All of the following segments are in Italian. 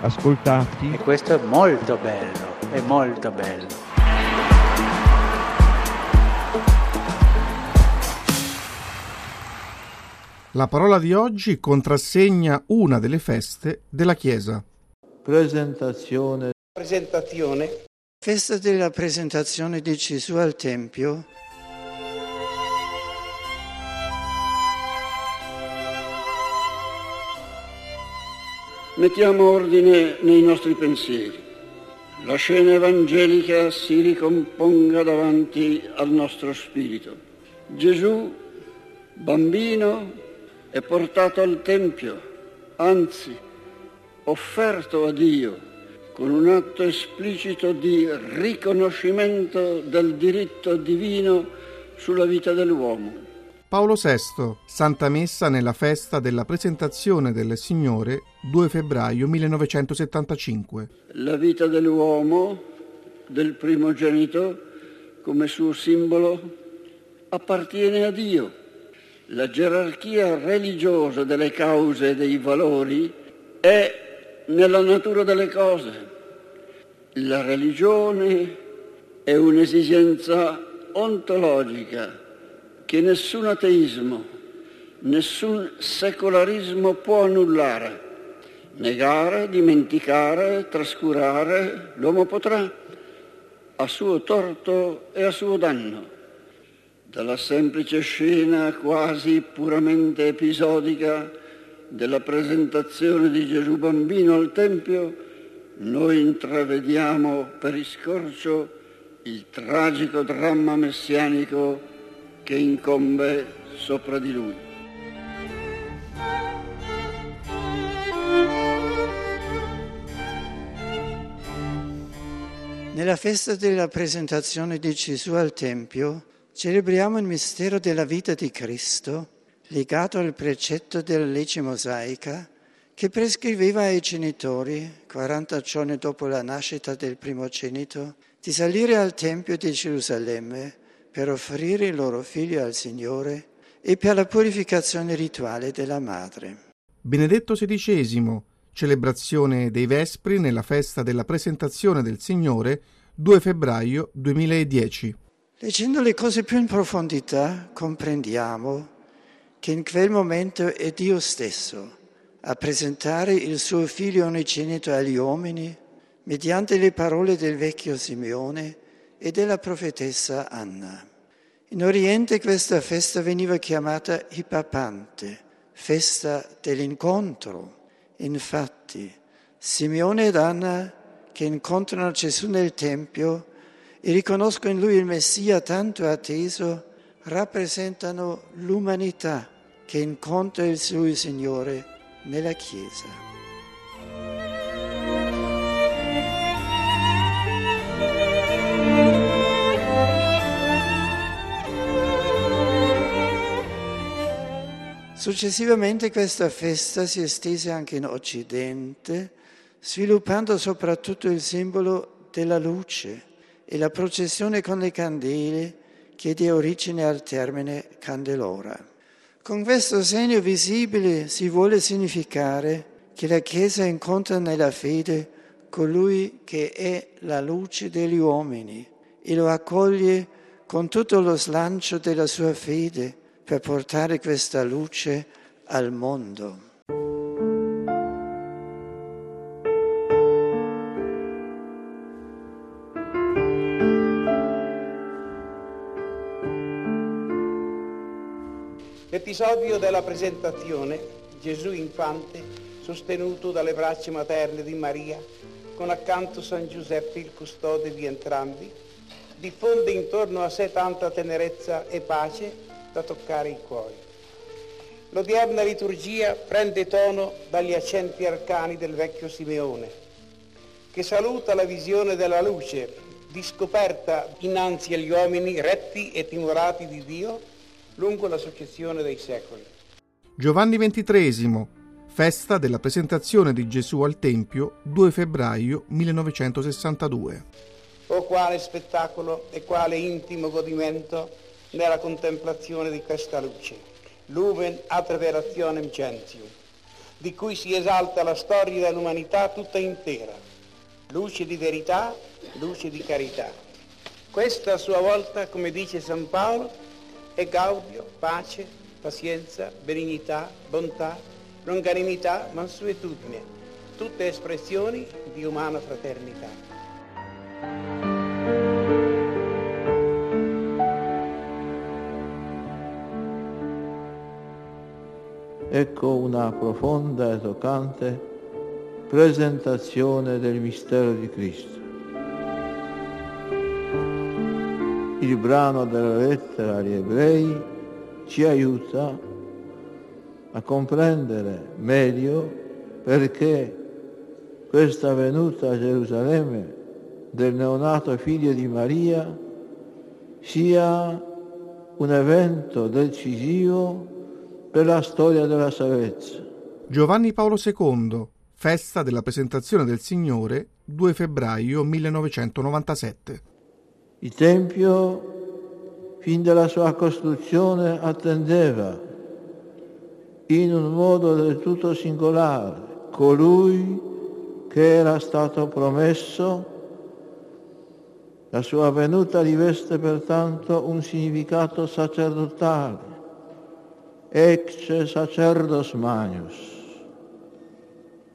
ascoltati. E questo è molto bello, è molto bello. La parola di oggi contrassegna una delle feste della Chiesa. Presentazione. Presentazione. Festa della presentazione di Gesù al Tempio. Mettiamo ordine nei nostri pensieri. La scena evangelica si ricomponga davanti al nostro spirito. Gesù, bambino, è portato al Tempio, anzi, offerto a Dio con un atto esplicito di riconoscimento del diritto divino sulla vita dell'uomo. Paolo VI, Santa Messa nella festa della presentazione del Signore, 2 febbraio 1975. La vita dell'uomo, del primogenito, come suo simbolo, appartiene a Dio. La gerarchia religiosa delle cause e dei valori è nella natura delle cose. La religione è un'esigenza ontologica che nessun ateismo, nessun secolarismo può annullare, negare, dimenticare, trascurare, l'uomo potrà, a suo torto e a suo danno. Dalla semplice scena quasi puramente episodica della presentazione di Gesù bambino al Tempio, noi intravediamo per iscorcio il tragico dramma messianico che incombe sopra di lui. Nella festa della presentazione di Gesù al Tempio celebriamo il mistero della vita di Cristo legato al precetto della legge mosaica che prescriveva ai genitori, 40 giorni dopo la nascita del primogenito, di salire al Tempio di Gerusalemme per offrire il loro figlio al Signore e per la purificazione rituale della madre. Benedetto XVI, celebrazione dei Vespri nella festa della presentazione del Signore, 2 febbraio 2010. Leggendo le cose più in profondità comprendiamo che in quel momento è Dio stesso a presentare il suo figlio unigenito agli uomini mediante le parole del vecchio Simeone e della profetessa Anna. In Oriente questa festa veniva chiamata Ipapante, festa dell'incontro. Infatti, Simeone ed Anna, che incontrano Gesù nel Tempio e riconoscono in lui il Messia tanto atteso, rappresentano l'umanità che incontra il suo Signore nella Chiesa. Successivamente questa festa si estese anche in Occidente, sviluppando soprattutto il simbolo della luce e la processione con le candele che dia origine al termine candelora. Con questo segno visibile si vuole significare che la Chiesa incontra nella fede colui che è la luce degli uomini e lo accoglie con tutto lo slancio della sua fede per portare questa luce al mondo. L'episodio della presentazione, Gesù infante, sostenuto dalle braccia materne di Maria, con accanto San Giuseppe il custode di entrambi, diffonde intorno a sé tanta tenerezza e pace da toccare i cuori. L'odierna liturgia prende tono dagli accenti arcani del vecchio Simeone. che saluta la visione della luce, di scoperta innanzi agli uomini retti e timorati di Dio lungo la successione dei secoli. Giovanni XXIII, festa della presentazione di Gesù al Tempio, 2 febbraio 1962. Oh quale spettacolo e quale intimo godimento nella contemplazione di questa luce, lumen atraverationem gentium, di cui si esalta la storia dell'umanità tutta intera, luce di verità, luce di carità. Questa a sua volta, come dice San Paolo, è gaudio, pace, pazienza, benignità, bontà, longanimità, mansuetudine, tutte espressioni di umana fraternità. Ecco una profonda e toccante presentazione del mistero di Cristo. Il brano della lettera agli ebrei ci aiuta a comprendere meglio perché questa venuta a Gerusalemme del neonato figlio di Maria sia un evento decisivo per la storia della salvezza. Giovanni Paolo II, festa della presentazione del Signore, 2 febbraio 1997. Il Tempio, fin dalla sua costruzione, attendeva in un modo del tutto singolare colui che era stato promesso. La sua venuta riveste pertanto un significato sacerdotale ecce sacerdos magnus.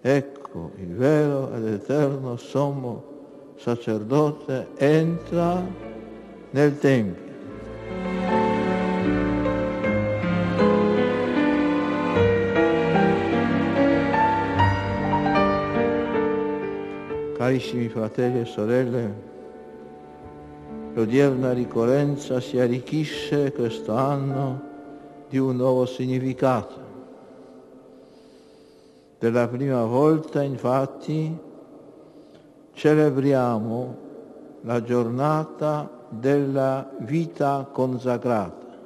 Ecco il vero ed eterno sommo sacerdote entra nel Tempio. Carissimi fratelli e sorelle, l'odierna ricorrenza si arricchisce questo anno di un nuovo significato. Per la prima volta, infatti, celebriamo la giornata della vita consacrata.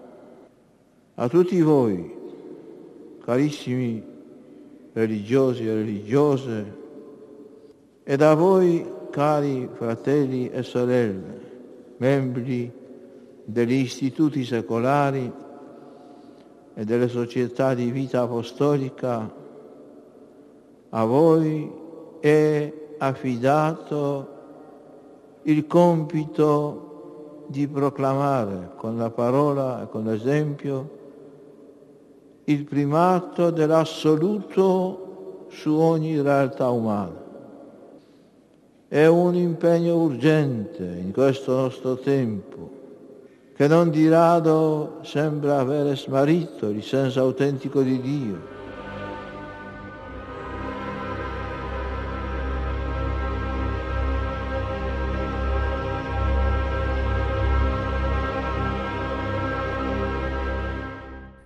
A tutti voi, carissimi religiosi e religiose, ed a voi, cari fratelli e sorelle, membri degli istituti secolari, e delle società di vita apostolica, a voi è affidato il compito di proclamare con la parola e con l'esempio il primato dell'assoluto su ogni realtà umana. È un impegno urgente in questo nostro tempo che non di rado sembra avere smarrito il senso autentico di Dio.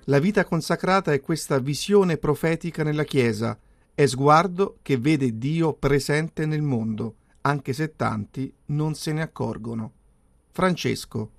La vita consacrata è questa visione profetica nella Chiesa, è sguardo che vede Dio presente nel mondo, anche se tanti non se ne accorgono. Francesco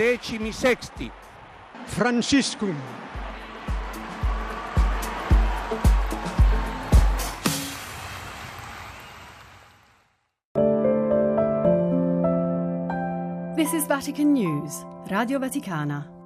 decimi sexti. Franciscum. This is Vatican News, Radio Vaticana.